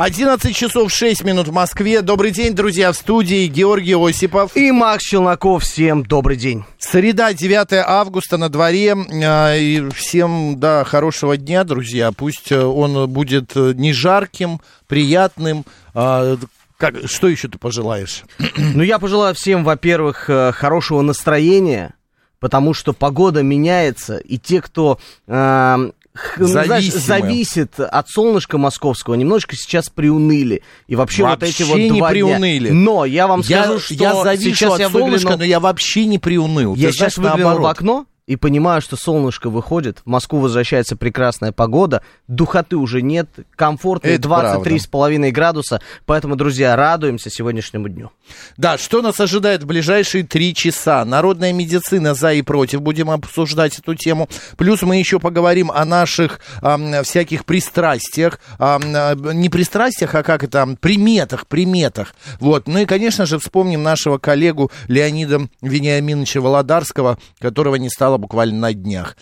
11 часов 6 минут в Москве. Добрый день, друзья, в студии Георгий Осипов. И Макс Челноков. Всем добрый день. Среда, 9 августа на дворе. А, И всем, да, хорошего дня, друзья. Пусть э, он будет э, не жарким, приятным. А, Как, что еще ты пожелаешь? Ну, я пожелаю всем, во-первых, э, хорошего настроения, потому что погода меняется, и те, кто... э, знаешь, Зависимы. зависит от солнышка московского, немножечко сейчас приуныли. И вообще, вот эти вот Вообще не два дня. приуныли. Но я вам Я, скажу, что я завишу сейчас от я солнышка, выглянул, но я вообще не приуныл. я Ты сейчас знаешь, выглянул в окно и понимаю, что солнышко выходит, в Москву возвращается прекрасная погода, духоты уже нет, комфортные Это 23,5 градуса, поэтому, друзья, радуемся сегодняшнему дню. Да, что нас ожидает в ближайшие три часа? Народная медицина за и против. Будем обсуждать эту тему. Плюс мы еще поговорим о наших ам, всяких пристрастиях. А, не пристрастиях, а как это? Приметах, приметах. Вот. Ну и, конечно же, вспомним нашего коллегу Леонида Вениаминовича Володарского, которого не стало буквально на днях.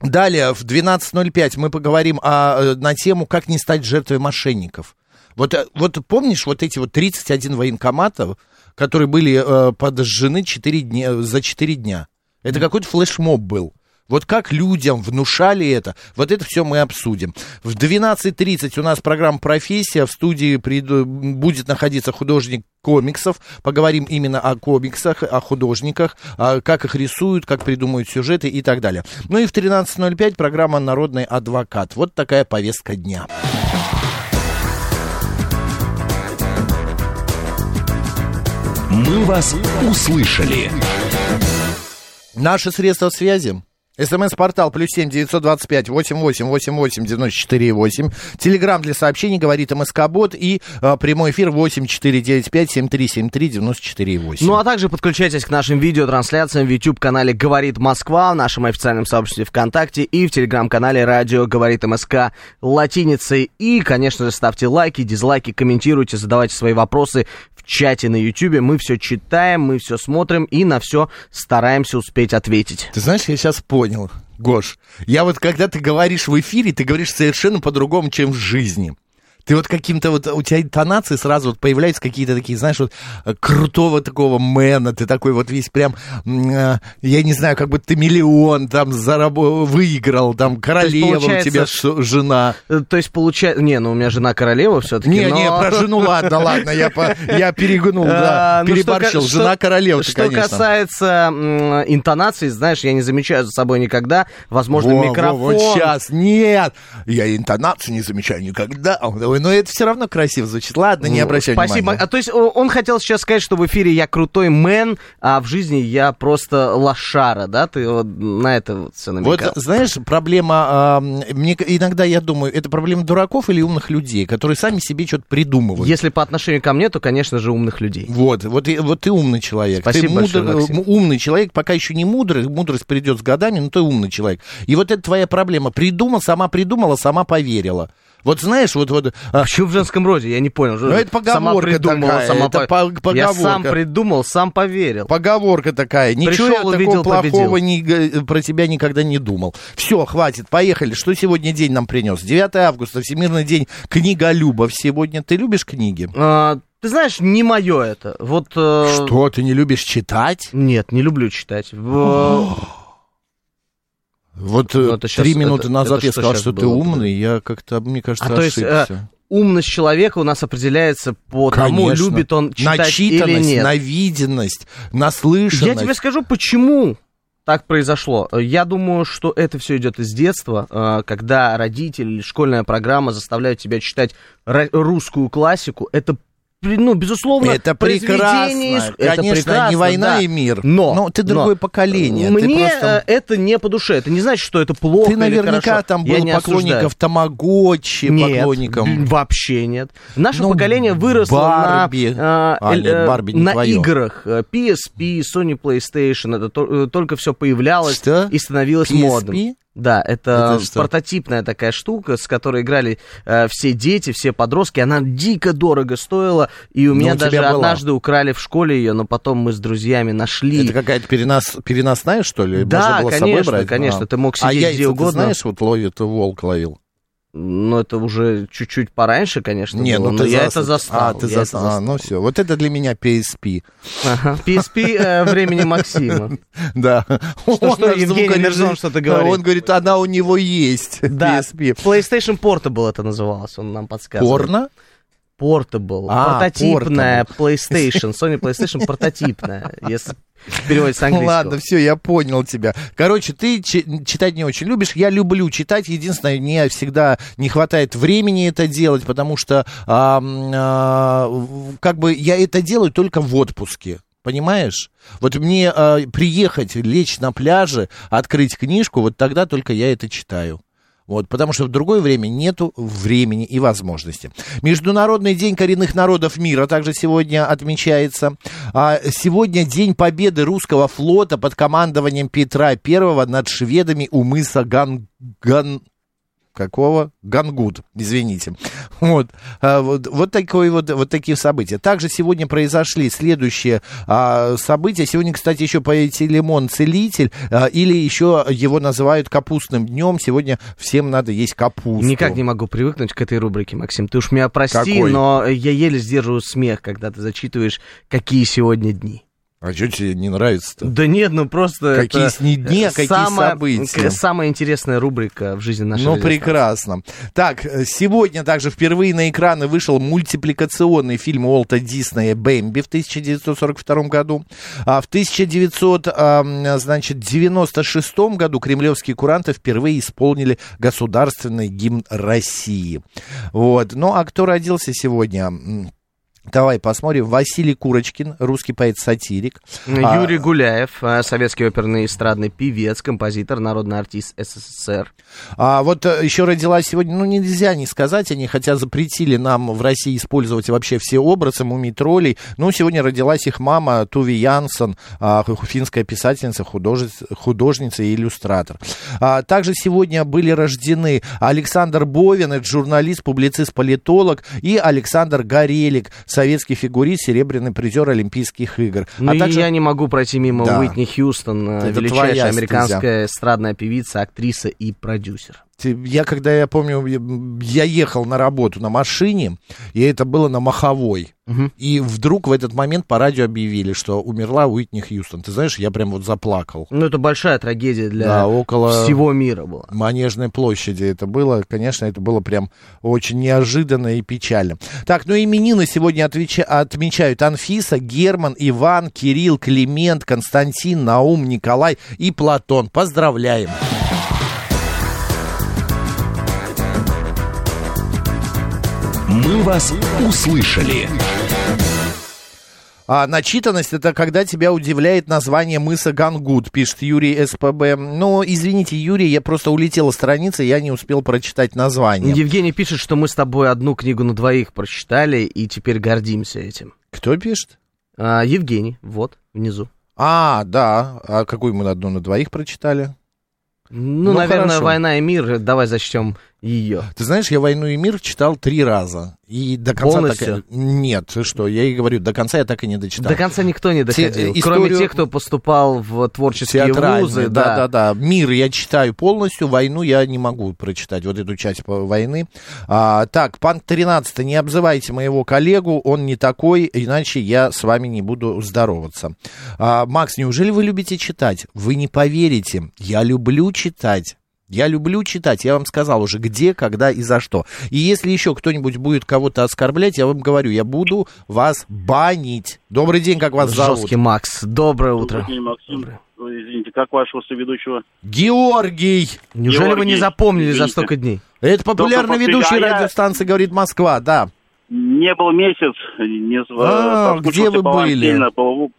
Далее, в 12.05 мы поговорим о, э, на тему, как не стать жертвой мошенников. Вот, э, вот помнишь вот эти вот 31 военкоматов, которые были э, подожжены 4 дня, за 4 дня? Это какой-то флешмоб был. Вот как людям внушали это, вот это все мы обсудим. В 12.30 у нас программа «Профессия». В студии приду- будет находиться художник комиксов. Поговорим именно о комиксах, о художниках, а, как их рисуют, как придумывают сюжеты и так далее. Ну и в 13.05 программа «Народный адвокат». Вот такая повестка дня. «Мы вас услышали». Наши средства связи. СМС-портал плюс семь девятьсот двадцать пять восемь восемь восемь восемь девяносто четыре восемь. Телеграмм для сообщений говорит МСК-бот и а, прямой эфир восемь четыре девять пять семь три семь три девяносто четыре восемь. Ну а также подключайтесь к нашим видеотрансляциям в YouTube-канале «Говорит Москва», в нашем официальном сообществе ВКонтакте и в Телеграм-канале «Радио Говорит МСК» латиницей. И, конечно же, ставьте лайки, дизлайки, комментируйте, задавайте свои вопросы в чате на YouTube. Мы все читаем, мы все смотрим и на все стараемся успеть ответить. Ты знаешь, я сейчас понял, Гош. Я вот, когда ты говоришь в эфире, ты говоришь совершенно по-другому, чем в жизни. Ты вот каким-то вот, у тебя интонации сразу вот появляются какие-то такие, знаешь, вот э, крутого такого мэна, ты такой вот весь прям, э, я не знаю, как бы ты миллион там зарабо- выиграл, там королева у тебя ш- жена. Э, То есть получается... Не, ну у меня жена королева все-таки. Не, не, про жену, ладно, ладно, я, по- я перегнул, да, А, ну, что переборщил. Жена что- королева, Что конечно. касается м, интонации, знаешь, я не замечаю за собой никогда. Возможно, Во, во, микрофон. вот сейчас, нет, я интонацию не замечаю никогда. Такой, Но это все равно красиво звучит. Ладно, не обращай Спасибо. внимания. А то есть он хотел сейчас сказать, что в эфире я крутой мэн, а в жизни я просто лошара, да? Ты вот на это вот все Вот, намекал. знаешь, проблема, а, мне иногда я думаю, это проблема дураков или умных людей, которые сами себе что-то придумывают. Если по отношению ко мне, то, конечно же, умных людей. Вот, вот, и- вот ты умный человек. Спасибо ты большое, мудр- Максим. умный человек, пока еще не мудрый, мудрость придет с годами, но ты умный человек. И вот это твоя проблема. Придумал, сама придумала, сама поверила. Вот знаешь, вот, вот а, Почему в женском роде? Я не понял. Ну, это сама поговорка придумала, такая, сама это по- по- Я поговорка. сам придумал, сам поверил. Поговорка такая. Ничего Пришел, я такого увидел, плохого победил. не про тебя никогда не думал. Все, хватит, поехали. Что сегодня день нам принес? 9 августа, Всемирный день книголюбов. Сегодня ты любишь книги? А, ты знаешь, не мое это. Вот. э, Что, ты не любишь читать? Нет, не люблю читать. Вот э, Ну, три минуты это- назад это я что сказал, что ты было? умный. Я как-то, мне кажется, А то есть, э, ошибся. умность человека у нас определяется по тому, Конечно. любит он читать или Начитанность, нет. навиденность, наслышанность. Я тебе скажу, почему так произошло. Я думаю, что это все идет из детства, э, когда родители или школьная программа заставляют тебя читать русскую классику. Это ну, безусловно, Это прекрасно. иск- это Конечно, прекрасно, не война да. и мир. Но, Но ты другое поколение. Ты Мне просто- э, это не по душе. Это не значит, что это плохо Ты наверняка там был поклонников Тамагочи, поклонником. вообще нет. Наше Ну, поколение выросло Барби. на, э, А, нет, э, Барби не на твое. играх PSP, Sony PlayStation. Это то- только все появлялось Что? и становилось PSP? модным. Да, это, Это что? прототипная такая штука, с которой играли э, все дети, все подростки. Она дико дорого стоила, и у Ну, меня у тебя даже была. однажды украли в школе ее, но потом мы с друзьями нашли. Это какая-то перенос, переносная, что ли? Да, Можно было конечно, собой брать? конечно, А. ты мог А сидеть яйца, где ты угодно. знаешь, вот ловит, волк ловил. Ну, это уже чуть-чуть пораньше, конечно, Не, было, ну но ты я зас- это застал. А, ты я это застал. А, ну все. Вот это для меня PSP. Ага. PSP э, времени Максима. Да. Что, что, наш Евгений Мирзон что-то говорит? Он говорит, она у него есть. Да, PSP. PlayStation Portable это называлось, он нам подсказывает. Порно? Portable. А, Портативная PlayStation. Sony PlayStation портативная, если переводить с английского. Ладно, все, я понял тебя. Короче, ты чи- читать не очень любишь. Я люблю читать. Единственное, мне всегда не хватает времени это делать, потому что а, а, как бы я это делаю только в отпуске. Понимаешь? Вот мне а, приехать, лечь на пляже, открыть книжку, вот тогда только я это читаю. Вот, потому что в другое время нету времени и возможности. Международный день коренных народов мира также сегодня отмечается. А, сегодня день победы русского флота под командованием Петра I над шведами у мыса Ган... Ган... Какого? Гангут, извините. Вот, А, вот, вот, такое вот, вот такие события. Также сегодня произошли следующие а, события. Сегодня, кстати, еще Пантелеймон Целитель, а, или еще его называют капустным днем. Сегодня всем надо есть капусту. Никак не могу привыкнуть к этой рубрике, Максим. Ты уж меня прости, Какой? но я еле сдерживаю смех, когда ты зачитываешь, какие сегодня дни. А что тебе не нравится-то? Да нет, ну просто Какие это не дни, а какие самая, события? Самая интересная рубрика в жизни нашей Ну, прекрасно. Так, э, сегодня также впервые на экраны вышел мультипликационный фильм Уолта Диснея «Бэмби» в 1942 году. А в 1996 году кремлевские куранты впервые исполнили государственный гимн России. Вот. Ну, а кто родился сегодня? Давай посмотрим. Василий Курочкин, русский поэт-сатирик. А, Юрий Гуляев, э, советский оперный эстрадный певец, композитор, народный артист СССР. А вот э, еще родилась сегодня, ну нельзя не сказать, они хотя запретили нам в России использовать вообще все образы мумий-троллей. Ну, сегодня родилась их мама Туви Янсон, а, финская писательница, художница, художница и иллюстратор. А, также сегодня были рождены Александр Бовин, это журналист, публицист, политолог, и Александр Горелик, советский фигурист, серебряный призер Олимпийских игр. Ну а и также... я не могу пройти мимо Да. Уитни Хьюстон, э, Это величайшая стезя. американская эстрадная певица, актриса и продюсер. Я когда, я помню, я ехал на работу на машине, и это было на Маховой. Мгм. И вдруг в этот момент по радио объявили, что умерла Уитни Хьюстон. Ты знаешь, я прям вот заплакал. Ну это большая трагедия для Да, около всего мира была. Манежной площади это было. Конечно, это было прям очень неожиданно и печально. Так, ну именины сегодня отвеча- отмечают Анфиса, Герман, Иван, Кирилл, Климент, Константин, Наум, Николай и Платон. Поздравляем! «Мы вас услышали». А начитанность это когда тебя удивляет название мыса Гангут, пишет Юрий СПБ. Ну, извините, Юрий, я просто улетела страница, я не успел прочитать название. Евгений пишет, что мы с тобой одну книгу на двоих прочитали и теперь гордимся этим. Кто пишет? А, Евгений, вот, внизу. А, да. А какую мы одну на двоих прочитали? Ну, Ну, наверное, хорошо. «Война и мир», давай зачтем ее. Ты знаешь, я «Войну и мир» читал три раза. И до конца Полностью? так... Нет, ты что, я и говорю, до конца я так и не дочитал. До конца никто не доходил, Те- кроме историю- тех, кто поступал в творческие вузы. да, да, да. Мир я читаю полностью, войну я не могу прочитать, вот эту часть войны. А, так, пан 13, не обзывайте моего коллегу, он не такой, иначе я с вами не буду здороваться. А, Макс, неужели вы любите читать? Вы не поверите, я люблю читать. Я люблю читать, я вам сказал уже, где, когда и за что. И если еще кто-нибудь будет кого-то оскорблять, я вам говорю, я буду вас банить. Добрый день, как вас зовут? Жесткий Макс. Доброе утро. Добрый день, Максим. Ой, Извините, как вашего соведущего? Георгий! Неужели вы не Георгий, запомнили за извините. столько дней? Это популярный Только ведущий я- радиостанции «Говорит Москва», да. Не был месяц, не А, соскучился где вы были? был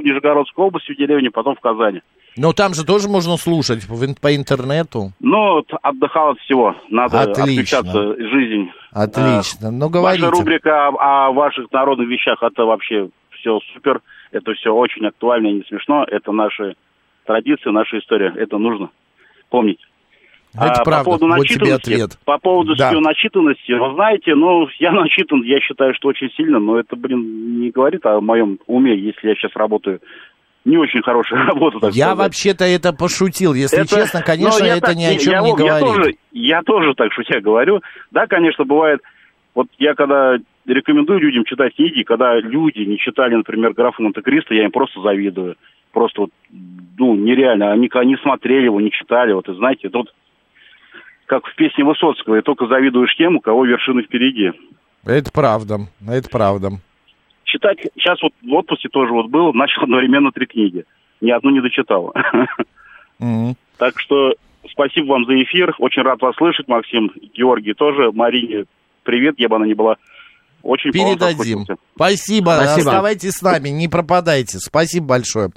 в Нижегородской области в деревне, потом в Казани. Но там же тоже можно слушать по интернету. Ну, вот отдыхал от всего. Надо Отлично. отключаться жизнь. Отлично. Ну, Ваша говорите. рубрика о, о ваших народных вещах, это вообще все супер. Это все очень актуально и не смешно. Это наши традиции, наша история. Это нужно помнить. Это А, правда. По поводу Вот тебе начитанности, ответ. по поводу Да. начитанности, вы знаете, ну, я начитан, я считаю, что очень сильно, но это, блин, не говорит о моем уме, если я сейчас работаю не очень хорошую работу, так Я вообще-то это пошутил. Если Это- честно, но конечно, это так- ни о чем я, не я говорит. тоже, я тоже так шутя говорю. Да, конечно, бывает, вот я когда рекомендую людям читать книги, когда люди не читали, например, графа Монте-Кристо, я им просто завидую. Просто вот, ну, нереально. Они, они смотрели его, не читали. Вот, и знаете, тут как в песне Высоцкого, и только завидуешь тем, у кого вершины впереди. Это правда. Это правда. Читать, сейчас вот в отпуске тоже вот был, начал одновременно три книги. Ни одну не дочитал. Мгм. Так что спасибо вам за эфир. Очень рад вас слышать, Максим. Георгий тоже. Марине привет, я бы она не была. Очень Передадим. Спасибо. Спасибо. Оставайтесь с нами, не пропадайте. Спасибо большое.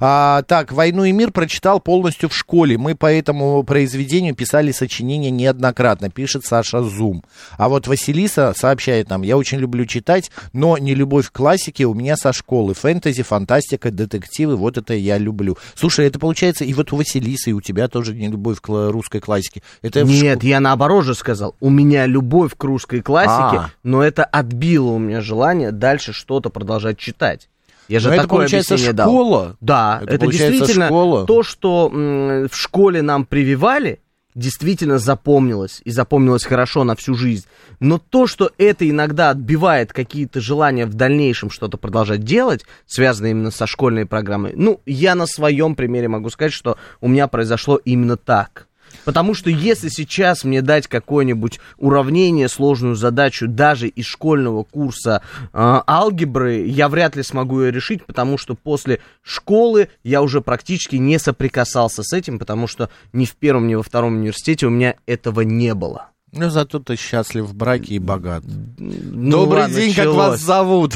А, так, «Войну и мир» прочитал полностью в школе. Мы по этому произведению писали сочинения неоднократно, пишет Саша Зум. А вот Василиса сообщает нам, я очень люблю читать, но не любовь к классике у меня со школы. Фэнтези, фантастика, детективы, вот это я люблю. Слушай, это получается и вот у Василисы, и у тебя тоже не любовь к русской классике. Это Нет, я наоборот же сказал. У меня любовь к русской классике, А. но это отбило у меня желание дальше что-то продолжать читать. Я же Но это такое получается объяснение дал. школа. Да, Это это, действительно школа. то, что м, в школе нам прививали, действительно запомнилось и запомнилось хорошо на всю жизнь. Но то, что это иногда отбивает какие-то желания в дальнейшем что-то продолжать делать, связанное именно со школьной программой, ну, я на своем примере могу сказать, что у меня произошло именно так. Потому что если сейчас мне дать какое-нибудь уравнение, сложную задачу даже из школьного курса э, алгебры, я вряд ли смогу ее решить, потому что после школы я уже практически не соприкасался с этим, потому что ни в первом, ни во втором университете у меня этого не было. Ну, зато ты счастлив в браке и богат. Ну, Добрый ладно, день, как началось. вас зовут?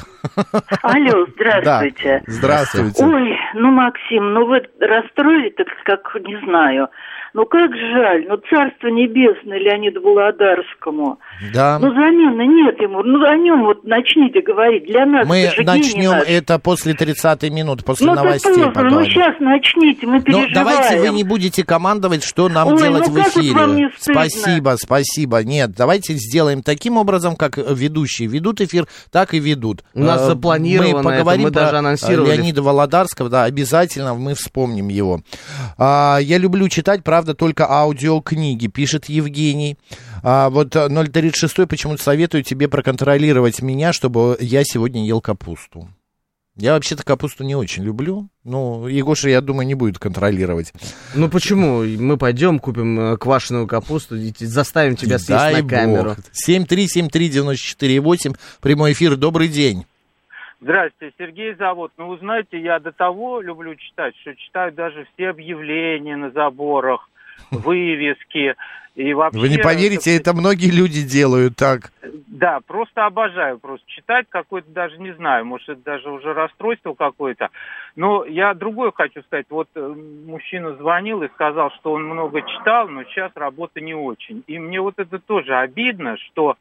Алло, здравствуйте. Да, здравствуйте. Ой, ну, Максим, ну вы расстроили, так как, не знаю. Ну, как жаль, ну, царство небесное Леониду Володарскому. Да. Ну, Но замены нет ему. Ну, о нем вот начните говорить. Для нас Мы это начнем наш. это после 30-й минут, после ну, новостей. Ну. Ну, сейчас начните, мы переживаем. Но давайте вы не будете командовать, что нам Ой, делать ну, в эфире. Вам не стыдно? спасибо, спасибо. Нет, давайте сделаем таким образом, как ведущие ведут эфир, так и ведут. У нас э, запланировано Мы поговорим это, мы даже анонсировали. Леонида Володарского, да, обязательно мы вспомним его. А, я люблю читать, правда, только аудиокниги, пишет Евгений. А, вот 03 говорит, шестой почему-то советую тебе проконтролировать меня, чтобы я сегодня ел капусту. Я вообще-то капусту не очень люблю. Ну, Егоша, я думаю, не будет контролировать. Ну почему? Мы пойдем, купим э, квашеную капусту, и заставим тебя съесть Дай на бог. четыре восемь. прямой эфир, добрый день. Здравствуйте, Сергей Завод. Ну, вы знаете, я до того люблю читать, что читаю даже все объявления на заборах, вывески. И вообще, Вы не поверите, это многие люди делают так. Да, просто обожаю просто читать какой-то, даже не знаю, может, это даже уже расстройство какое-то. Но я другое хочу сказать. Вот э, мужчина звонил и сказал, что он много читал, но сейчас работа не очень. И мне вот это тоже обидно, что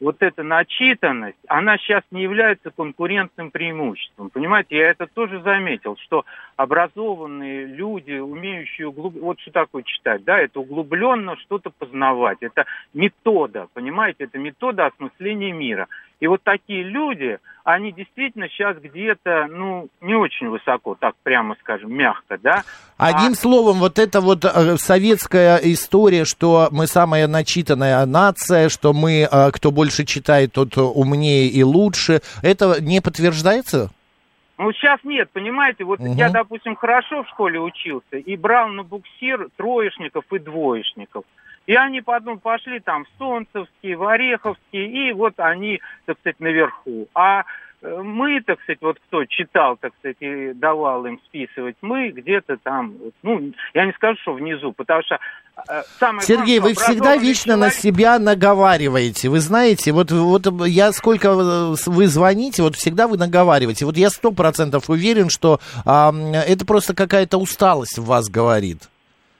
вот эта начитанность, она сейчас не является конкурентным преимуществом. Понимаете, я это тоже заметил, что образованные люди, умеющие углуб... вот что такое читать, да, это углубленно что-то познавать, это метода, понимаете, это метода осмысления мира. И вот такие люди, они действительно сейчас где-то, ну, не очень высоко, так прямо скажем, мягко, да. Одним А- словом, вот эта вот э, советская история, что мы самая начитанная нация, что мы, э, кто больше читает, тот умнее и лучше, это не подтверждается? Ну, сейчас нет, понимаете, вот Мгм. я, допустим, хорошо в школе учился и брал на буксир троечников и двоечников. И они потом пошли там в Солнцевский, в Ореховский, и вот они, так сказать, наверху. А э, мы, так сказать, вот кто читал, так сказать, и давал им списывать, мы где-то там, ну, я не скажу, что внизу, потому что э, самое Сергей, вы главное, что всегда вечно на человек- себя наговариваете. Вы знаете, вот, вот я сколько э, вы звоните, вот всегда вы наговариваете. Вот я сто процентов уверен, что а, это просто какая-то усталость в вас говорит.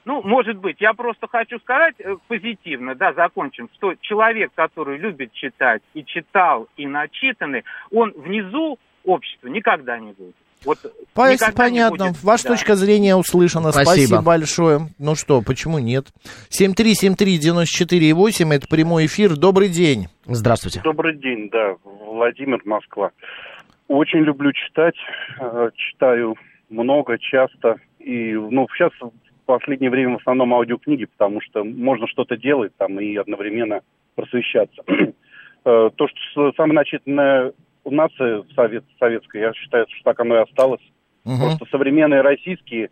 Ну, может быть, я просто хочу сказать э, позитивно, да, закончим, что человек, который любит читать и читал, и начитанный, он внизу общества никогда не будет. Вот По- никогда не Понятно. будет, Ваша да. точка зрения услышана. Спасибо. Спасибо. большое. Ну что, почему нет? 7373948, это прямой эфир. Добрый день. Здравствуйте. Добрый день, да, Владимир, Москва. Очень люблю читать, э, читаю много, часто. И, ну, сейчас последнее время в основном аудиокниги, потому что можно что-то делать там и одновременно просвещаться. Э, То, что с- самое начитанное у нации совет, советская, я считаю, что так оно и осталось. Мгм. Просто современные российские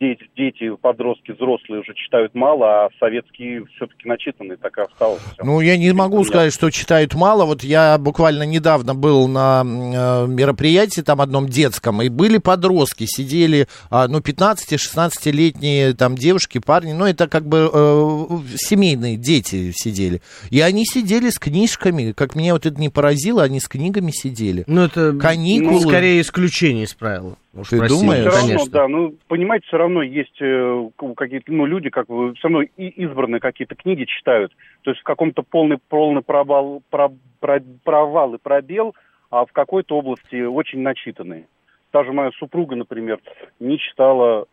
дети, дети, подростки, взрослые уже читают мало, а советские все-таки начитанные, так и осталось. Ну, я не могу сказать, что читают мало. Вот я буквально недавно был на э, мероприятии там одном детском, и были подростки, сидели, а, ну, 15-16-летние там девушки, парни, ну, это как бы э, семейные дети сидели. И они сидели с книжками, как меня вот это не поразило, они с книгами сидели. Ну, это Каникулы. скорее исключение из правила. Уж Ты простите, думаешь? все равно, Конечно. да, ну, понимаете, все равно есть э, какие-то, ну, люди, как бы, все равно и избранные какие-то книги читают. То есть в каком-то полный, полный провал, про- про- провал и пробел, а в какой-то области очень начитанные. Та же моя супруга, например, не читала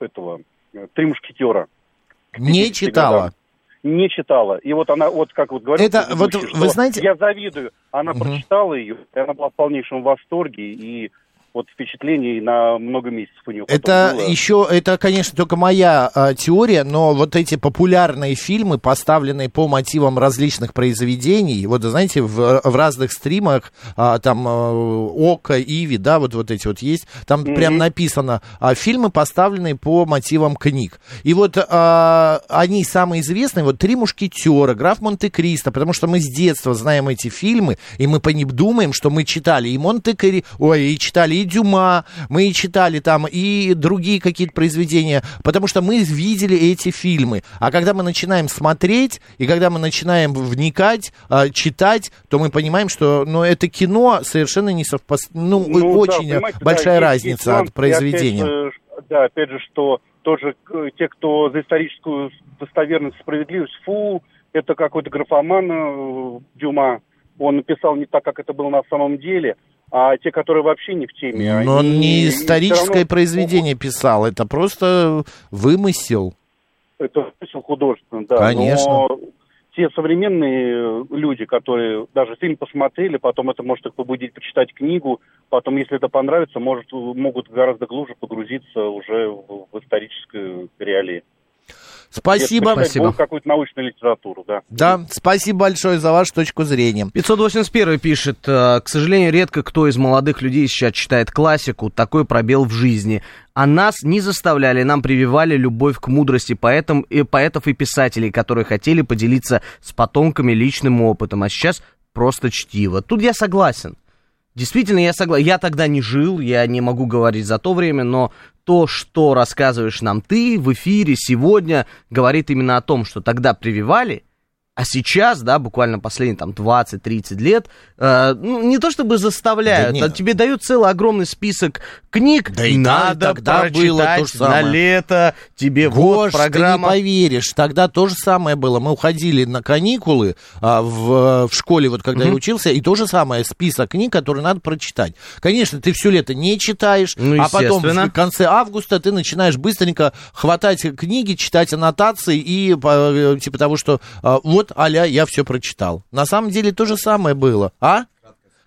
этого э, «Три мушкетера». Не 50 читала. годам. Не читала. И вот она, вот как вот говорит, Это вот вы знаете- Я завидую. Она Мгм. прочитала ее, и она была в полнейшем восторге, и вот впечатлений на много месяцев у потом Это было. еще, это, конечно, только моя а, теория, но вот эти популярные фильмы, поставленные по мотивам различных произведений, вот, знаете, в, в разных стримах, а, там, а, Ока, Иви, да, вот, вот эти вот есть, там Мгм. прям написано, а, фильмы, поставленные по мотивам книг. И вот а, они самые известные, вот «Три мушкетера», «Граф Монте-Кристо», потому что мы с детства знаем эти фильмы, и мы по ним думаем, что мы читали и Монте-Кри, ой, и читали и Дюма, мы читали там и другие какие-то произведения, потому что мы видели эти фильмы. А когда мы начинаем смотреть, и когда мы начинаем вникать, а, читать, то мы понимаем, что ну, это кино совершенно не совпадает, ну, Ну, да, очень понимаете, большая да, есть- есть разница нюанс. от произведения. Опять да, опять же, что тоже э, те, кто за историческую достоверность справедливость, фу, это какой-то графоман э, Дюма, он написал не так, как это было на самом деле, а те, которые вообще не в теме. Но он они не всё историческое равно произведение писал, это просто вымысел. Это смысл художественный, да. Конечно. Но те современные люди, которые даже фильм посмотрели, потом это может их побудить почитать книгу, потом, если это понравится, может, могут гораздо глубже погрузиться уже в, в историческую реалии. Спасибо. Почитать Спасибо. какую-то научную литературу, да. Да, спасибо большое за вашу точку зрения. 581 пишет, э, к сожалению, редко кто из молодых людей сейчас читает классику, такой пробел в жизни. А нас не заставляли, нам прививали любовь к мудрости поэтам, и поэтов и писателей, которые хотели поделиться с потомками личным опытом, а сейчас просто чтиво. Тут я согласен. Действительно, я согласен. Я тогда не жил, я не могу говорить за то время, но то, что рассказываешь нам ты в эфире сегодня, говорит именно о том, что тогда прививали, а сейчас, да, буквально последние там 20-30 лет, э, ну, не то чтобы заставляют, Да а тебе дают целый огромный список книг, Да и надо тогда прочитать было то же на самое. лето, тебе вот Гош, программа. ты не поверишь, тогда то же самое было. Мы уходили на каникулы а, в, в школе, вот когда я Мгм. учился, и то же самое, список книг, которые надо прочитать. Конечно, ты все лето не читаешь, Ну, а потом в конце августа ты начинаешь быстренько хватать книги, читать аннотации и по- типа того, что а, вот, аля, я все прочитал. На самом деле то же самое было, а?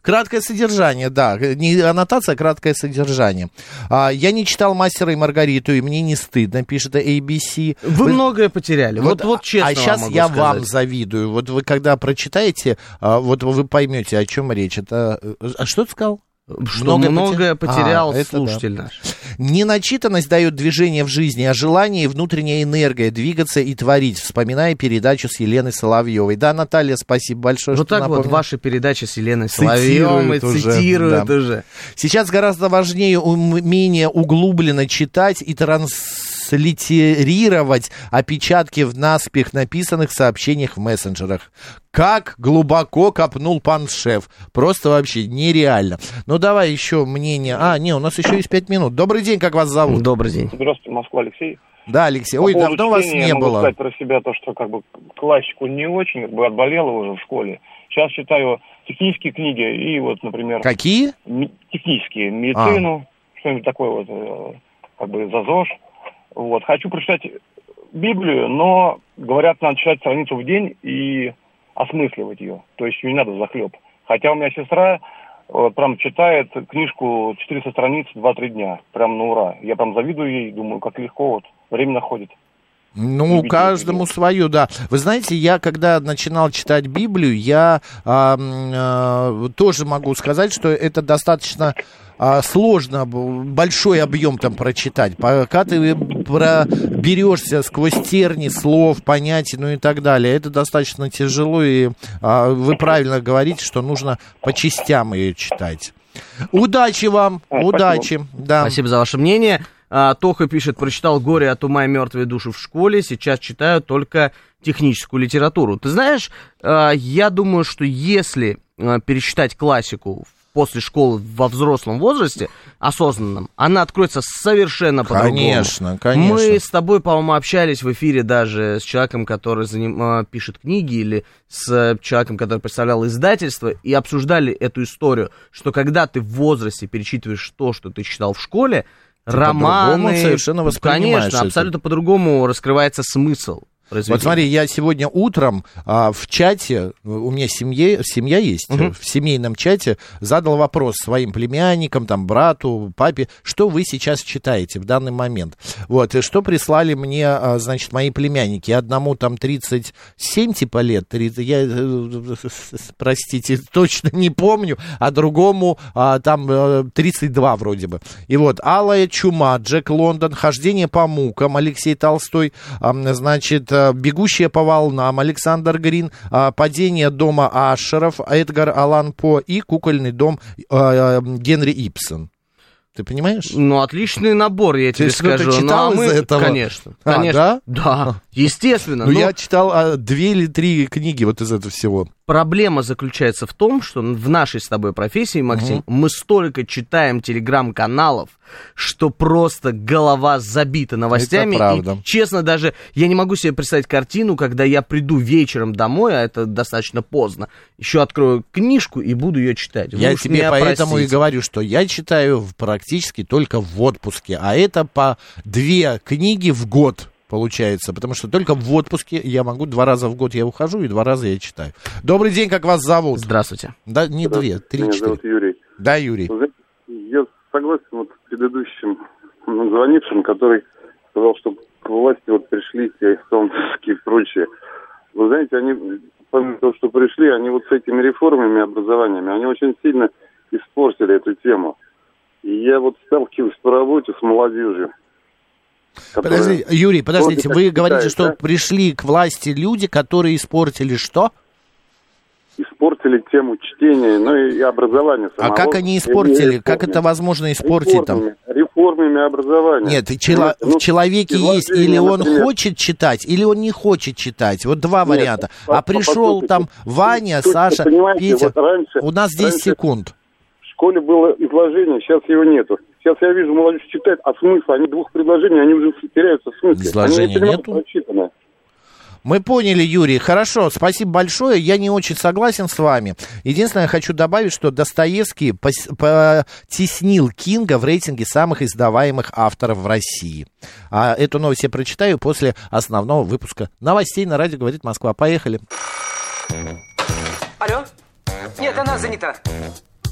Краткое содержание, да. Не аннотация, а краткое содержание. А, я не читал «Мастера и Маргариту», и мне не стыдно, пишет ABC. Вы, многое потеряли. Вот, вот, честно А вам сейчас могу я сказать. вам завидую. Вот вы когда прочитаете, а, вот вы поймете, о чем речь. Это... А что ты сказал? Что Многое многое поте- потерял А, слушатель да. наш. Неначитанность дает движение в жизни, а желание и внутренняя энергия двигаться и творить, вспоминая передачу с Еленой Соловьевой. Да, Наталья, спасибо большое, Вот что так вот напомнила. ваша передача с Еленой Соловьевой Цитирует уже, да. уже. Сейчас гораздо важнее умение углубленно читать и транслитерировать опечатки в наспех написанных сообщениях в мессенджерах. Как глубоко копнул пан шеф. Просто вообще нереально. Ну, давай еще мнение. А, не, у нас еще есть пять минут. Добрый день, как вас зовут? Добрый день. Здравствуйте, Москва, Алексей. Да, Алексей. По Ой, давно вас не могу было. сказать про себя то, что как бы классику не очень, как бы отболела уже в школе. Сейчас читаю технические книги и вот, например... Какие? ми- технические, медицину, что-нибудь такое вот, э, как бы ЗАЗОЖ. Вот. Хочу прочитать Библию, но, говорят, надо читать страницу в день и осмысливать ее. То есть не надо захлеб. Хотя у меня сестра вот, прям читает книжку 400 страниц 2-3 дня. Прям на ура. Я прям завидую ей, думаю, как легко вот время находит. Ну, каждому свое, да. Вы знаете, я когда начинал читать Библию, я а, а, тоже могу сказать, что это достаточно а, сложно, большой объем там прочитать. Пока ты проберешься сквозь терни слов, понятий, ну и так далее, это достаточно тяжело, и а, вы правильно говорите, что нужно по частям ее читать. Удачи вам, А, удачи. Да. Спасибо за ваше мнение. А, Тоха пишет, прочитал «Горе от ума и мертвые души» в школе, сейчас читаю только техническую литературу. Ты знаешь, а, я думаю, что если а, пересчитать классику после школы во взрослом возрасте, осознанном, она откроется совершенно по-другому. Конечно, конечно. Мы с тобой, по-моему, общались в эфире даже с человеком, который заним- а, пишет книги, или с человеком, который представлял издательство, и обсуждали эту историю, что когда ты в возрасте перечитываешь то, что ты читал в школе, Ты по-другому романы... совершенно воспринимаешь Конечно, это. абсолютно по-другому раскрывается смысл. Вот смотри, я сегодня утром а, в чате, у меня семье, семья есть, Мгм. в семейном чате задал вопрос своим племянникам, там, брату, папе, что вы сейчас читаете в данный момент. Вот, и что прислали мне, а, значит, мои племянники. Одному там 37 типа лет, 30, я, э, простите, точно не помню, а другому а, там э, 32 вроде бы. И вот, Алая чума, Джек Лондон, Хождение по мукам, Алексей Толстой, а, значит, э, Бегущая по волнам, Александр Грин, а, Падение дома Ашеров, Эдгар Алан По и Кукольный дом э, э, Генри Ипсон. Ты понимаешь? Ну, отличный набор, я тебе что-то скажу. читал ну, а из мы, этого? Конечно. А, конечно. да? Да, естественно. Ну, но- я читал а, две или три книги вот из этого всего. Проблема заключается в том, что в нашей с тобой профессии, Максим, мы столько читаем телеграм-каналов, что просто голова забита новостями. Это правда. И, честно, даже я не могу себе представить картину, когда я приду вечером домой, а это достаточно поздно, еще открою книжку и буду ее читать. Вы Я тебе поэтому и простите. говорю, что я читаю практически только в отпуске, а это по две книги в год получается, потому что только в отпуске я могу, два раза в год я ухожу и два раза я читаю. Добрый день, как вас зовут? Здравствуйте. Да, не две, три, Меня четыре. зовут Юрий. Да, Юрий. Я согласен вот с предыдущим звонившим, который сказал, что к власти вот пришли те солнцевские и прочие. Вы знаете, они, помимо того, что пришли, они вот с этими реформами, образованиями, они очень сильно испортили эту тему. И я вот сталкиваюсь по работе с молодежью. Которая Подожди, Юрий, подождите, вы говорите, что да? пришли к власти люди, которые испортили что? испортили тему чтения, ну и, и образования А самого. как они испортили? Как это возможно испортить там? Реформами, образования. Нет, и чело- ну, в человеке есть или он например, хочет читать, или он не хочет читать. Вот два Нет, варианта. по- А пришел по- там Ваня, Саша, Петя. вот раньше- У нас 10 раньше секунд. В школе было изложение, сейчас его нету. Сейчас я вижу, молодежь читает, а смысл, они двух предложений, они уже теряются в смысле. Изложения они не понимают нету? прочитанное. Мы поняли, Юрий. Хорошо, спасибо большое. Я не очень согласен с вами. Единственное, я хочу добавить, что Достоевский пос- потеснил Кинга в рейтинге самых издаваемых авторов в России. А эту новость я прочитаю после основного выпуска новостей на радио «Говорит Москва». Поехали. Алло? Нет, она занята.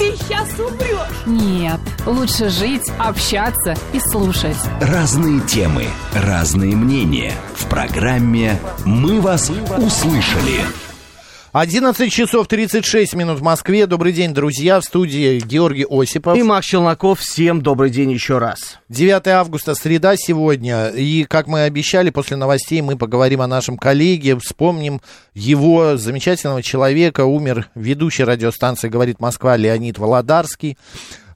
ты сейчас умрешь. Нет, лучше жить, общаться и слушать. Разные темы, разные мнения. В программе «Мы вас услышали». 11 часов 36 минут в Москве. Добрый день, друзья. В студии Георгий Осипов. И Макс Челноков. Всем добрый день еще раз. 9 августа, среда сегодня. И, как мы обещали, после новостей мы поговорим о нашем коллеге, вспомним его замечательного человека. Умер ведущий радиостанции «Говорит Москва» Леонид Володарский.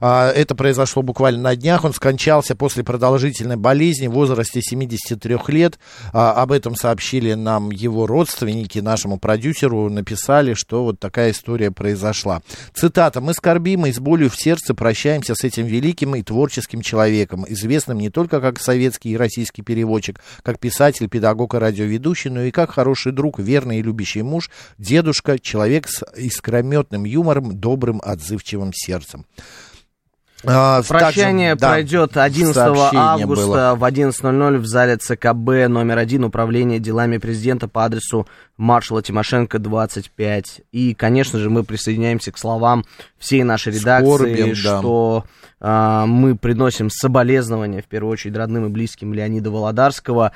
А, Это произошло буквально на днях. Он скончался после продолжительной болезни в возрасте 73 лет. А, Об этом сообщили нам его родственники, нашему продюсеру написали, что вот такая история произошла. Цитата. «Мы скорбим и с болью в сердце прощаемся с этим великим и творческим человеком, известным не только как советский и российский переводчик, как писатель, педагог и радиоведущий, но и как хороший друг, верный и любящий муж, дедушка, человек с искрометным юмором, добрым, отзывчивым сердцем». А, Прощание также, да, пройдет 11 сообщение августа было. в 11.00 в зале ЦКБ номер один Управление делами президента по адресу маршала Тимошенко 25. И, конечно же, мы присоединяемся к словам всей нашей редакции, Скорбим, да. что а, мы приносим соболезнования, в первую очередь, родным и близким Леонида Володарского.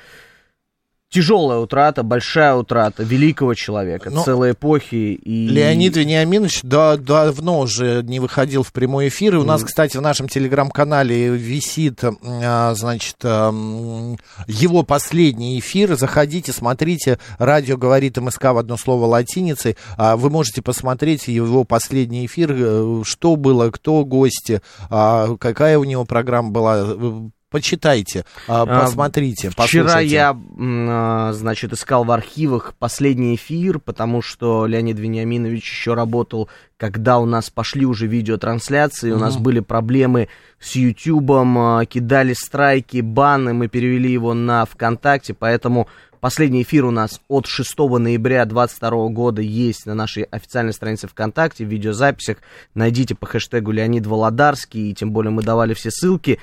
Тяжелая утрата, большая утрата великого человека, Но целой эпохи. И... Леонид Вениаминович да, давно уже не выходил в прямой эфир. И у нас, кстати, в нашем телеграм-канале висит, а, значит, его последний эфир. Заходите, смотрите. Радио говорит МСК в одно слово латиницей. А, Вы можете посмотреть его последний эфир, э, что было, кто гости, а, какая у него программа была. Почитайте, а, А, посмотрите, Вчера послушайте. я, а, значит, искал в архивах последний эфир, потому что Леонид Вениаминович еще работал, когда у нас пошли уже видеотрансляции, у нас были проблемы с Ютубом, кидали страйки, баны, мы перевели его на ВКонтакте, поэтому последний эфир у нас от 6 ноября 2022 года есть на нашей официальной странице ВКонтакте, в видеозаписях, найдите по хэштегу Леонид Володарский, и тем более мы давали все ссылки.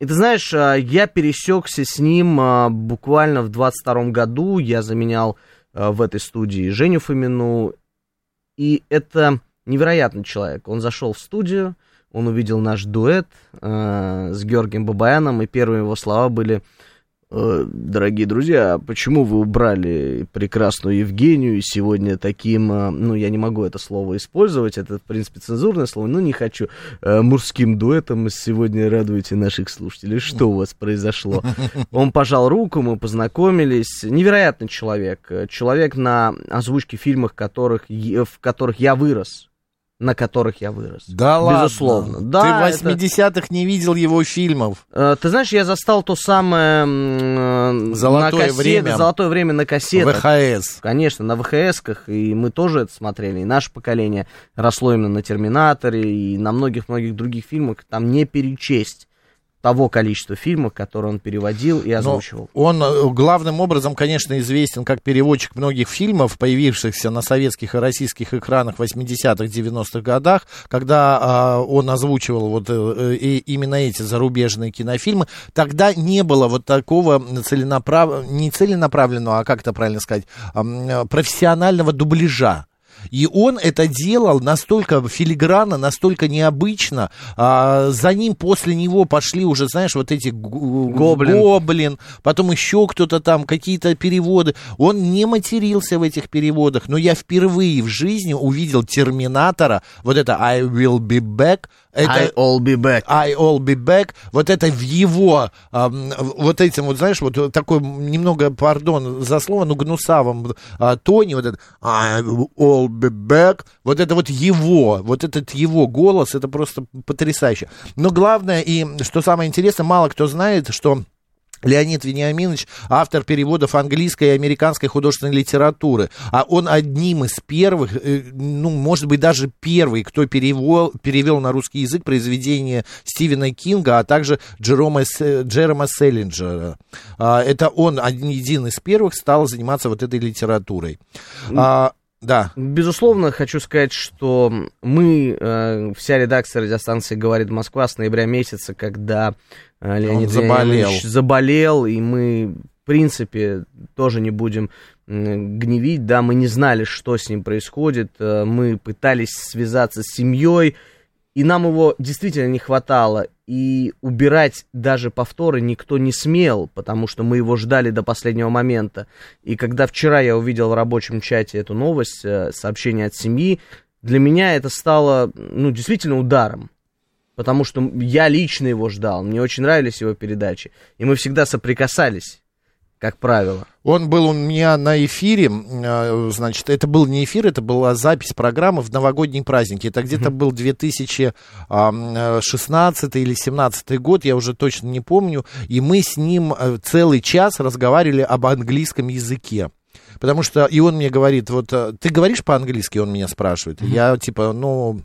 И ты знаешь, а, я пересекся с ним а, буквально в 22 году. Я заменял а, в этой студии Женю Фомину. И это невероятный человек. Он зашел в студию, он увидел наш дуэт а, с Георгием Бабаяном, и первые его слова были... «Э, Дорогие друзья, почему вы убрали прекрасную Евгению и сегодня таким, а, ну, я не могу это слово использовать, это, в принципе, цензурное слово, но не хочу, э, мужским дуэтом сегодня радуете наших слушателей. Что у вас произошло? Он пожал руку, мы познакомились. Невероятный человек. Э, Человек на озвучке фильмов, которых, в которых я вырос. На которых я вырос. Да ладно? Безусловно. Да, Ты в это- 80-х не видел его фильмов? Э, Ты знаешь, я застал то самое э, Золотое на кассет- время. золотое время на кассетах. ВХС. Конечно, на ВХСках, и мы тоже это смотрели, и наше поколение росло именно на Терминаторе, и на многих-многих других фильмах, там не перечесть того количества фильмов, которые он переводил и Но озвучивал. он э, главным образом, конечно, известен как переводчик многих фильмов, появившихся на советских и российских экранах в 80-х, 90-х годах, когда а, он озвучивал вот э, и именно эти зарубежные кинофильмы. Тогда не было вот такого целенаправ... не целенаправленного, а как это правильно сказать, э, профессионального дубляжа. И он это делал настолько филигранно, настолько необычно. А, за ним после него пошли уже, знаешь, вот эти Гоблин. Гоблин, потом еще кто-то там, какие-то переводы. Он не матерился в этих переводах, но я впервые в жизни увидел Терминатора, вот это I will be back. Это, I all be back. I all be back. Вот это в его, ам, вот этим вот, знаешь, вот такой немного, пардон за слово, но гнусавом а, тоне, вот это I will all be back. Вот это вот его, вот этот его голос, это просто потрясающе. Но главное, и что самое интересное, мало кто знает, что Леонид Вениаминович, автор переводов английской и американской художественной литературы. А он одним из первых, э, ну, может быть, даже первый, кто перевел, перевел на русский язык произведения Стивена Кинга, а также Джерома, Джерома Селлинджера. А, Это он один из первых стал заниматься вот этой литературой. А, да. Безусловно, хочу сказать, что мы, э, вся редакция радиостанции «Говорит Москва» с ноября месяца, когда э, Леонид заболел. Вениаминович заболел, и мы принципе, тоже не будем гневить, да, мы не знали, что с ним происходит, э, мы пытались связаться с семьей, и нам его действительно не хватало, и убирать даже повторы никто не смел, потому что мы его ждали до последнего момента. И когда вчера я увидел в рабочем чате эту новость, э, сообщение от семьи, для меня это стало, ну, действительно ударом. Потому что я лично его ждал, мне очень нравились его передачи, и мы всегда соприкасались как правило. Он был у меня на эфире, э, значит, это был не эфир, это была запись программы в новогодние праздники. Это где-то mm-hmm. был 2016 или 17 год, я уже точно не помню. И мы с ним э, целый час разговаривали об английском языке. Потому что, и он мне говорит, вот, э, ты говоришь по-английски, он меня спрашивает. Mm-hmm. Я, типа, ну,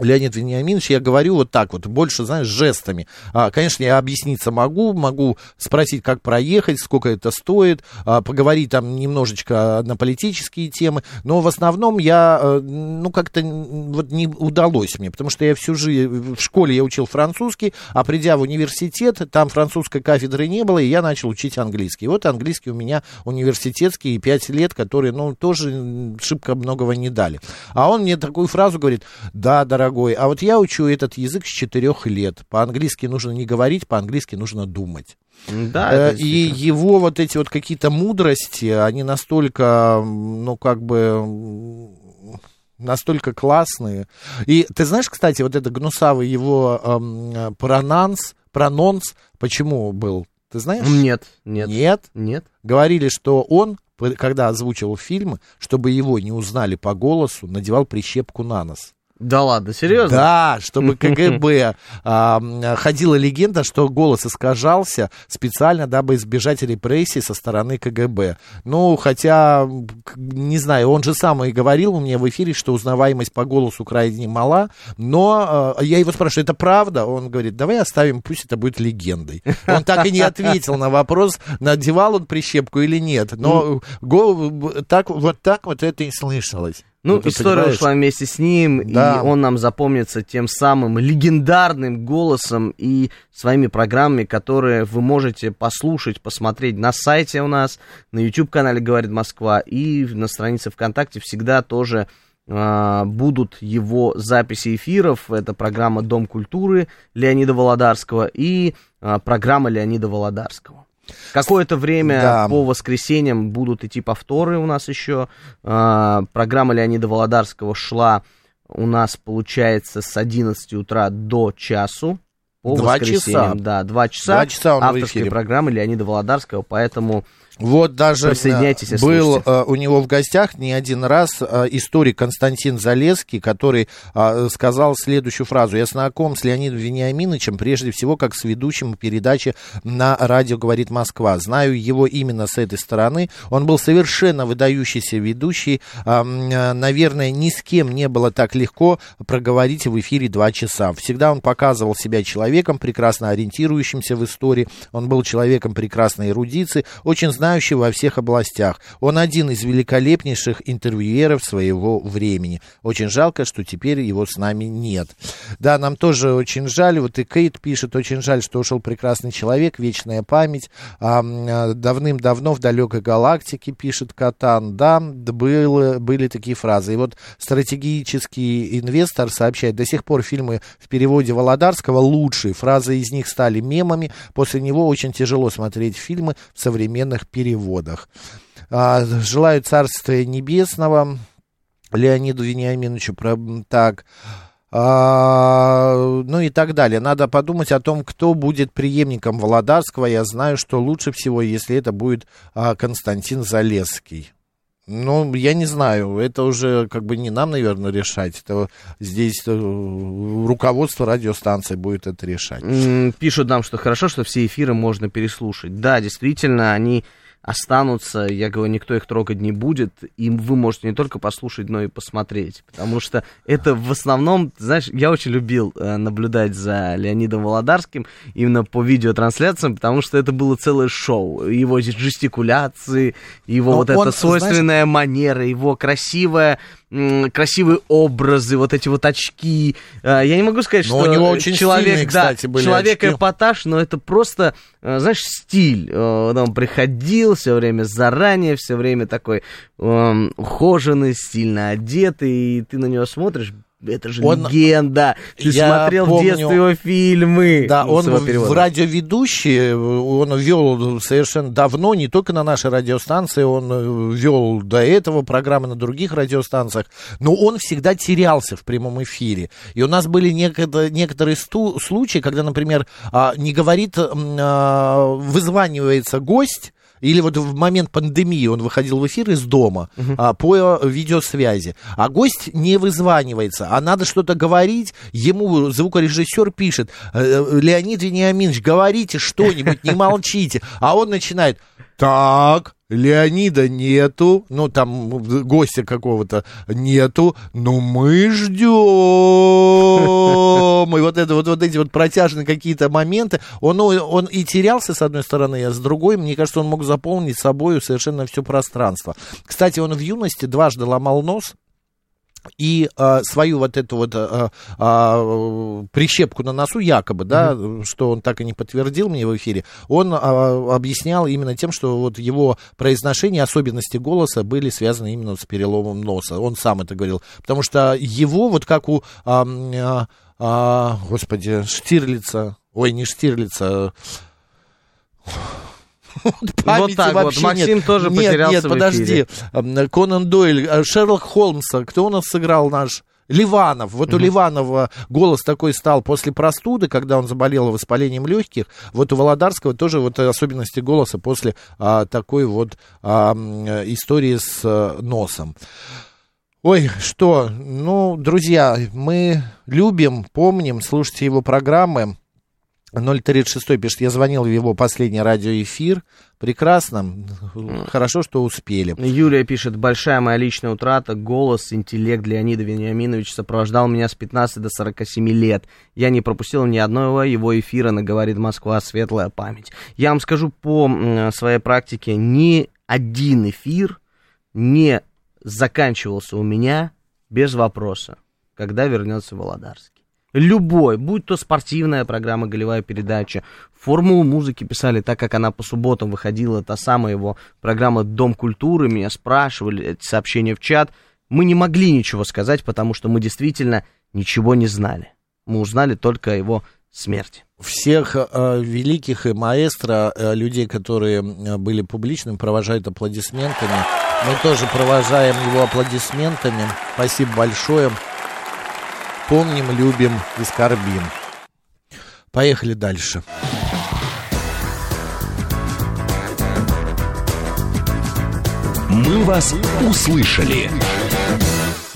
Леонид Вениаминович, я говорю вот так вот, больше, знаешь, жестами. А, конечно, я объясниться могу, могу спросить, как проехать, сколько это стоит, а, поговорить там немножечко на политические темы, но в основном я, э, ну, как-то вот не удалось мне, потому что я всю жизнь, в школе я учил французский, а придя в университет, там французской кафедры не было, и я начал учить английский. Вот английский у меня университетский, пять лет, которые, ну, тоже шибко многого не дали. А он мне такую фразу говорит, да, дорогой, дорогой, а вот я учу этот язык с четырех лет. По-английски нужно не говорить, по-английски нужно думать. Да, э, и его вот эти вот какие-то мудрости, они настолько, ну, как бы настолько классные. И ты знаешь, кстати, вот это гнусавый его эм, пронанс, прононс, почему был? Ты знаешь? Нет, нет. Нет? Нет. Говорили, что он, когда озвучивал фильмы, чтобы его не узнали по голосу, надевал прищепку на нос. Да ладно, серьезно? Да, чтобы КГБ а, ходила легенда, что голос искажался специально, дабы избежать репрессий со стороны КГБ. Ну, хотя, не знаю, он же сам и говорил мне в эфире, что узнаваемость по голосу крайне мала, но а, я его спрашиваю, это правда? Он говорит, давай оставим, пусть это будет легендой. Он так и не ответил на вопрос, надевал он прищепку или нет, но го, так, вот так вот это и слышалось. Ну, ну история понимаешь? ушла вместе с ним, да. и он нам запомнится тем самым легендарным голосом и своими программами, которые вы можете послушать, посмотреть на сайте у нас, на YouTube-канале «Говорит Москва» и на странице ВКонтакте всегда тоже э, будут его записи эфиров. Это программа «Дом культуры» Леонида Володарского и э, программа Леонида Володарского. Какое-то время да. по воскресеньям будут идти повторы у нас еще. А, программа Леонида Володарского шла у нас, получается, с 11 утра до часу. По два часа. Да, два часа. Два часа он авторской программы Леонида Володарского, поэтому вот даже был uh, у него в гостях не один раз uh, историк Константин Залеский, который uh, сказал следующую фразу. Я знаком с Леонидом Вениаминовичем прежде всего как с ведущим передачи на радио «Говорит Москва». Знаю его именно с этой стороны. Он был совершенно выдающийся ведущий. Наверное, ни с кем не было так легко проговорить в эфире два часа. Всегда он показывал себя человеком, прекрасно ориентирующимся в истории. Он был человеком прекрасной эрудиции, очень знающим знающий во всех областях. Он один из великолепнейших интервьюеров своего времени. Очень жалко, что теперь его с нами нет. Да, нам тоже очень жаль. Вот и Кейт пишет, очень жаль, что ушел прекрасный человек, вечная память. А, давным-давно в далекой галактике, пишет Катан. Да, было, были такие фразы. И вот стратегический инвестор сообщает, до сих пор фильмы в переводе Володарского лучшие. Фразы из них стали мемами. После него очень тяжело смотреть фильмы в современных переводах. А, желаю царствия небесного Леониду Вениаминовичу. Так. А, ну и так далее. Надо подумать о том, кто будет преемником Володарского. Я знаю, что лучше всего, если это будет а, Константин Залесский. Ну, я не знаю, это уже как бы не нам, наверное, решать. Это здесь э, руководство радиостанции будет это решать. Пишут нам, что хорошо, что все эфиры можно переслушать. Да, действительно, они останутся, я говорю, никто их трогать не будет, и вы можете не только послушать, но и посмотреть, потому что это в основном, знаешь, я очень любил э, наблюдать за Леонидом Володарским именно по видеотрансляциям, потому что это было целое шоу, его жестикуляции, его но вот эта свойственная знаешь... манера, его красивая красивые образы, вот эти вот очки. А, Я не могу сказать, Но что у него очень человек, стильные, да, кстати, были человек очки. эпатаж, но это просто, э, знаешь, стиль. Э, Он приходил все время заранее, все время такой эм, ухоженный, стильно одетый, и ты на него смотришь, это же Он- легенда. Ты Я смотрел помню- в детстве его фильмы. Да, он в, радиоведущие, он вел совершенно давно, не только на нашей радиостанции, он э, вел до этого программы на других радиостанциях, но он всегда терялся в прямом эфире. И у нас были некогда- некоторые сту- случаи, когда, например, а, не говорит, а, вызванивается гость, или вот в момент пандемии он выходил в эфир из дома а, по видеосвязи, а гость не вызванивается, а надо что-то говорить, ему звукорежиссер пишет, «Э, Леонид Вениаминович, говорите что-нибудь, не молчите, а он начинает, так, Леонида нету, ну там гостя какого-то нету, но мы ждем. И вот это вот, вот эти вот протяжные какие-то моменты, он, ну, он и терялся с одной стороны, а с другой, мне кажется, он мог заполнить собой совершенно все пространство. Кстати, он в юности дважды ломал нос, и а, свою вот эту вот а, а, прищепку на носу, якобы, да, что он так и не подтвердил мне в эфире, он а, объяснял именно тем, что вот его произношение, особенности голоса были связаны именно с переломом носа. Он сам это говорил. Потому что его, вот как у, а, а, а, господи, Штирлица, ой, не Штирлица, так вот, вообще Максим нет. тоже нет, потерялся Нет, подожди. Конан Дойль, э, Шерлок Холмса, кто у нас сыграл наш? Ливанов. Вот у Ливанова голос такой стал после простуды, когда он заболел воспалением легких. Вот у Володарского тоже вот особенности голоса после а, такой вот а, истории с э, носом. Ой, что, ну, друзья, мы любим, помним, слушайте его программы. 036 пишет, я звонил в его последний радиоэфир. Прекрасно, хорошо, что успели. Юлия пишет, большая моя личная утрата, голос, интеллект Леонида Вениаминовича сопровождал меня с 15 до 47 лет. Я не пропустил ни одного его эфира на «Говорит Москва», светлая память. Я вам скажу по своей практике, ни один эфир не заканчивался у меня без вопроса, когда вернется Володарский. Любой, будь то спортивная программа, голевая передача, формулу музыки писали, так как она по субботам выходила, та самая его программа «Дом культуры», меня спрашивали, эти сообщения в чат. Мы не могли ничего сказать, потому что мы действительно ничего не знали. Мы узнали только его смерти. Всех э, великих и маэстро, э, людей, которые э, были публичными, провожают аплодисментами. Мы тоже провожаем его аплодисментами. Спасибо большое. Помним, любим и скорбим. Поехали дальше. «Мы вас услышали».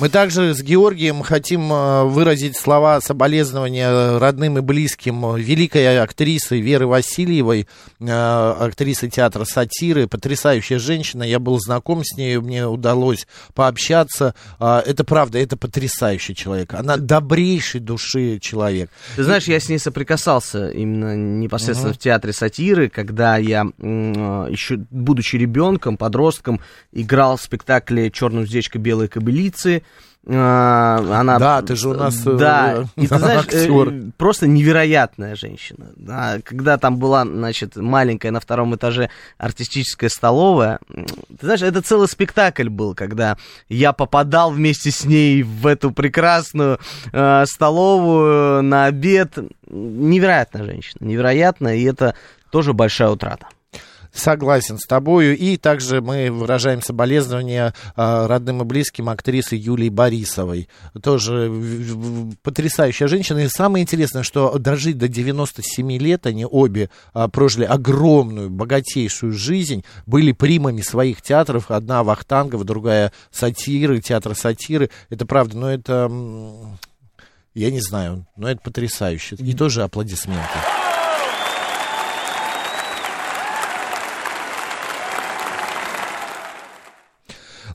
Мы также с Георгием хотим э, выразить слова соболезнования родным и близким великой актрисы Веры Васильевой, э, актрисы театра сатиры, потрясающая женщина. Я был знаком с ней, мне удалось пообщаться. А, Это правда, это потрясающий человек. Она добрейшей души человек. Ты знаешь, я с ней соприкасался именно непосредственно Мгм. в театре сатиры, когда я, м, еще будучи ребенком, подростком, играл в спектакле «Черная уздечка белой кобылицы». А, Она, Да, ты же у нас, э, Да, и ты знаешь, э, актер. просто невероятная женщина. Да, когда там была, значит, маленькая на втором этаже артистическая столовая, ты знаешь, это целый спектакль был, когда я попадал вместе с ней в эту прекрасную э, столовую на обед. Невероятная женщина, невероятная, и это тоже большая утрата. Согласен с тобою. И также мы выражаем соболезнования а, родным и близким актрисы Юлии Борисовой. Тоже потрясающая женщина. И самое интересное, что дожить до 97 лет они обе а, прожили огромную, богатейшую жизнь, были примами своих театров. Одна Вахтангова, другая сатиры, театр сатиры. Это правда, но это... Я не знаю, но это потрясающе. И тоже аплодисменты.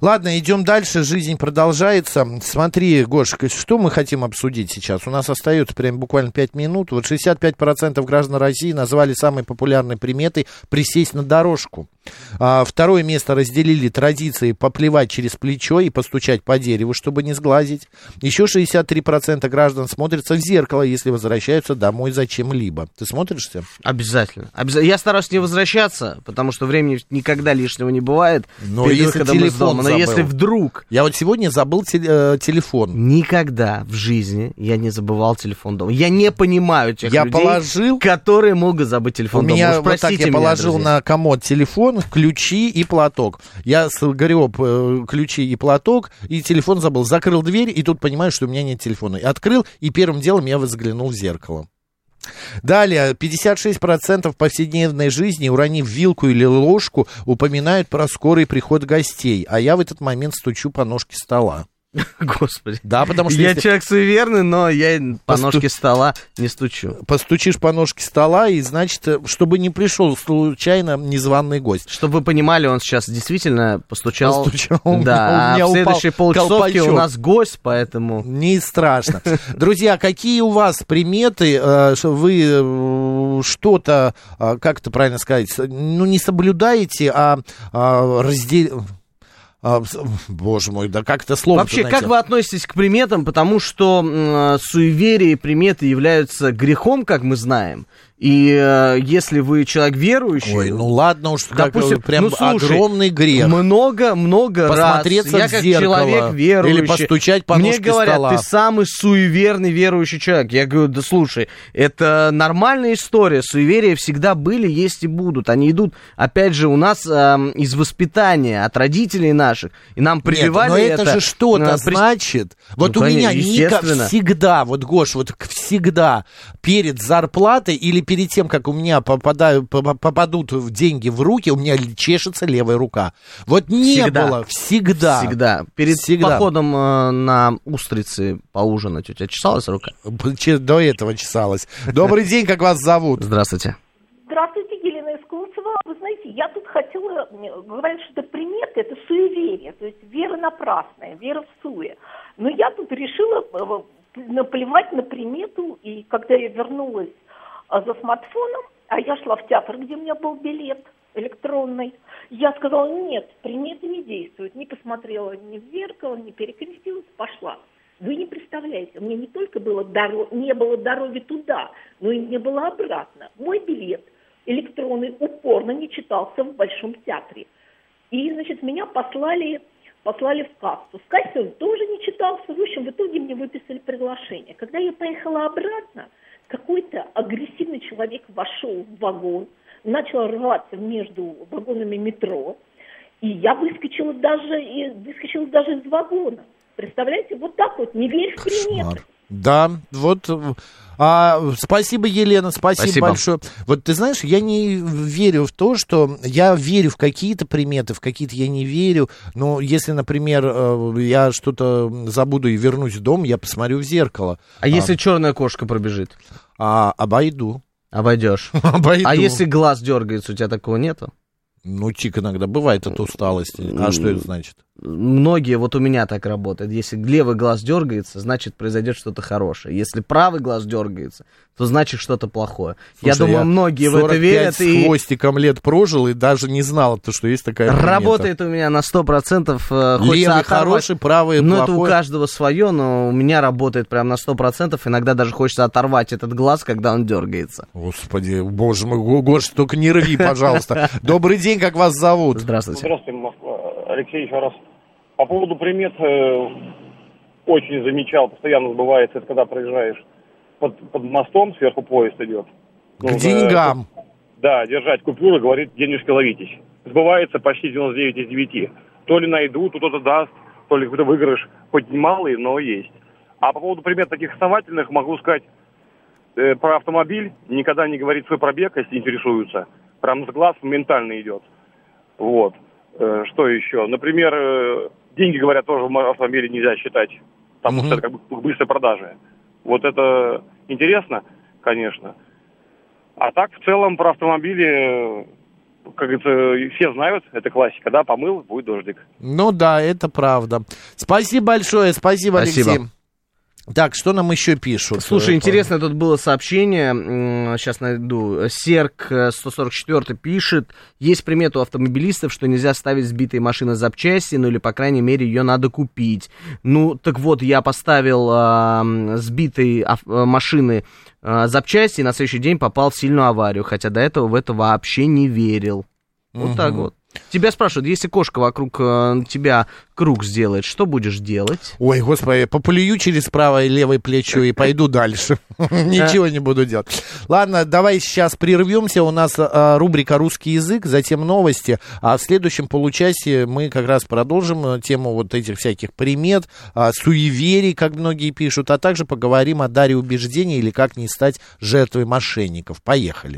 Ладно, идем дальше. Жизнь продолжается. Смотри, Гош, что мы хотим обсудить сейчас? У нас остается прям буквально 5 минут. Вот 65% граждан России назвали самой популярной приметой присесть на дорожку. А, второе место разделили традиции поплевать через плечо и постучать по дереву, чтобы не сглазить. Еще 63% граждан смотрятся в зеркало, если возвращаются домой зачем-либо. Ты смотришься? Обязательно. Обяза- Я стараюсь не возвращаться, потому что времени никогда лишнего не бывает. Но перед если телефон дома. Забыл. если вдруг... Я вот сегодня забыл те- э, телефон. Никогда в жизни я не забывал телефон дома. Я не понимаю тех Я людей, положил- которые могут забыть телефон У дома. меня Уж вот так я меня, положил друзья. на комод телефон, ключи и платок. Я сгреб э, ключи и платок, и телефон забыл. Закрыл дверь, и тут понимаю, что у меня нет телефона. И открыл, и первым делом я вот заглянул в зеркало. Далее, 56% повседневной жизни, уронив вилку или ложку, упоминают про скорый приход гостей, а я в этот момент стучу по ножке стола. Господи. Да, потому что Я если человек суеверный, но я по Посту- ножке стола не стучу. постучишь по ножке стола, и значит, э, чтобы не пришел случайно незваный гость. Чтобы вы понимали, он сейчас действительно постучал. Постучал, у меня- Да, у а меня в упал следующей полчасовке у нас гость, поэтому... Не страшно. Друзья, какие у вас приметы, э, вы э, что-то, как это правильно сказать, ну, не соблюдаете, а, разделяете... боже мой, да как это слово Вообще, как вы относитесь к приметам? Потому что э, суеверия и приметы являются грехом, как мы знаем. И э, если вы человек верующий... Ой, ну ладно уж, как, допустим, э, прям ну, слушай, огромный грех. Много-много раз Посмотреться я как зеркало человек верующий, или постучать по мне говорят, стола. ты самый суеверный верующий человек. Я говорю, да слушай, это нормальная история. Суеверия всегда были, есть и будут. Они идут, опять же, у нас эм, из воспитания, от родителей наших. И нам прививали Нет, но это, же что-то э, при- значит. Вот Ну, у меня конечно, Ника естественно. всегда, вот Гош, вот всегда перед зарплатой или перед тем, как у меня попадаю, по- попадут в деньги в руки, у меня чешется левая рука. Вот не Всегда. было всегда. Всегда. Перед Всегда. походом э, на устрицы поужинать у тебя чесалась рука? До этого чесалась. Добрый день, как вас зовут? Здравствуйте. Здравствуйте, Елена из Колцева. Вы знаете, я тут хотела... мне Говорят, что это приметы, это суеверие, то есть вера напрасная, вера в суе. Но я тут решила э, наплевать на примету, и когда я вернулась за смартфоном, а я шла в театр, где у меня был билет электронный, я сказала, нет, приметы не действуют. Не посмотрела ни в зеркало, не перекрестилась, пошла. Вы не представляете, у меня не только было доро- не было дороги туда, но и не было обратно. Мой билет электронный упорно не читался в Большом театре. И, значит, меня послали, послали в кассу. В кассе он тоже не читался. В общем, в итоге мне выписали приглашение. Когда я поехала обратно, какой-то агрессивный человек вошел в вагон, начал рваться между вагонами метро, и я выскочила даже, и выскочила даже из вагона. Представляете, вот так вот, не верь в приметы. Да, вот. а, спасибо, Елена, спасибо, Спасибо. большое. Вот ты знаешь, я не верю в то, что я верю в какие-то приметы, в какие-то я не верю. Но если, например, э, я что-то забуду и вернусь в дом, я посмотрю в зеркало. А если черная кошка пробежит? А, обойду. Обойдешь. Обойду. А если глаз дергается, у тебя такого нету? Ну, тик иногда бывает от усталости. А что это значит? Многие, вот у меня так работает. Если левый глаз дергается, значит произойдет что-то хорошее. Если правый глаз дергается, то значит что-то плохое. я Слушай, думаю, многие в это 45 верят. с И хвостиком лет прожил и даже не знал, то, что есть такая примета. работает у меня на 100%. Э, хочется Левый оторвать. хороший, правый Ну, это у плохой. каждого свое, но у меня работает прям на 100%. Иногда даже хочется оторвать этот глаз, когда он дергается. Господи, боже мой, Го- Гош, только не рви, пожалуйста. Добрый день, как вас зовут? Здравствуйте. Здравствуйте. Алексей, еще раз. По поводу примет э, очень замечал, постоянно сбывается, это когда проезжаешь под, под мостом, сверху поезд идет. К Ну, деньгам. э, да, держать купюры, говорит, денежки ловитесь. Сбывается почти 99 из 9. То ли найдут, то кто-то даст, то ли какой-то выигрыш, хоть малый, но есть. А по поводу примет таких основательных, могу сказать, э, про автомобиль никогда не говорит свой пробег, если интересуются. Прям с глаз моментально идет. Вот. Э, Что еще? Например, э, деньги, говорят, тоже в мо- автомобиле нельзя считать, потому что это как бы к быстрой продаже. Вот это интересно, конечно. А так, в целом, про автомобили, э, как говорится, все знают, это классика, да, помыл, будет дождик. Ну да, это правда. Спасибо большое, спасибо, Спасибо. Алексей. Так, что нам еще пишут? Слушай, Э, интересное тут было сообщение, сейчас найду. Серк э, 144 пишет, есть примета у автомобилистов, что нельзя ставить сбитые машины запчасти, ну или, по крайней мере, ее надо купить. Ну, так вот, я поставил э, сбитые э, машины э, запчасти и на следующий день попал в сильную аварию, хотя до этого в это вообще не верил. Вот так Мгм. вот. Тебя спрашивают, если кошка вокруг э, тебя круг сделает, что будешь делать? Ой, господи, поплюю через правое и левое плечо и пойду дальше. Ничего не буду делать. Ладно, давай сейчас прервемся. У нас а, рубрика «Русский язык», затем новости. А в следующем получасе мы как раз продолжим э, тему вот этих всяких примет, а, суеверий, как многие пишут, а также поговорим о даре убеждений или как не стать жертвой мошенников. Поехали.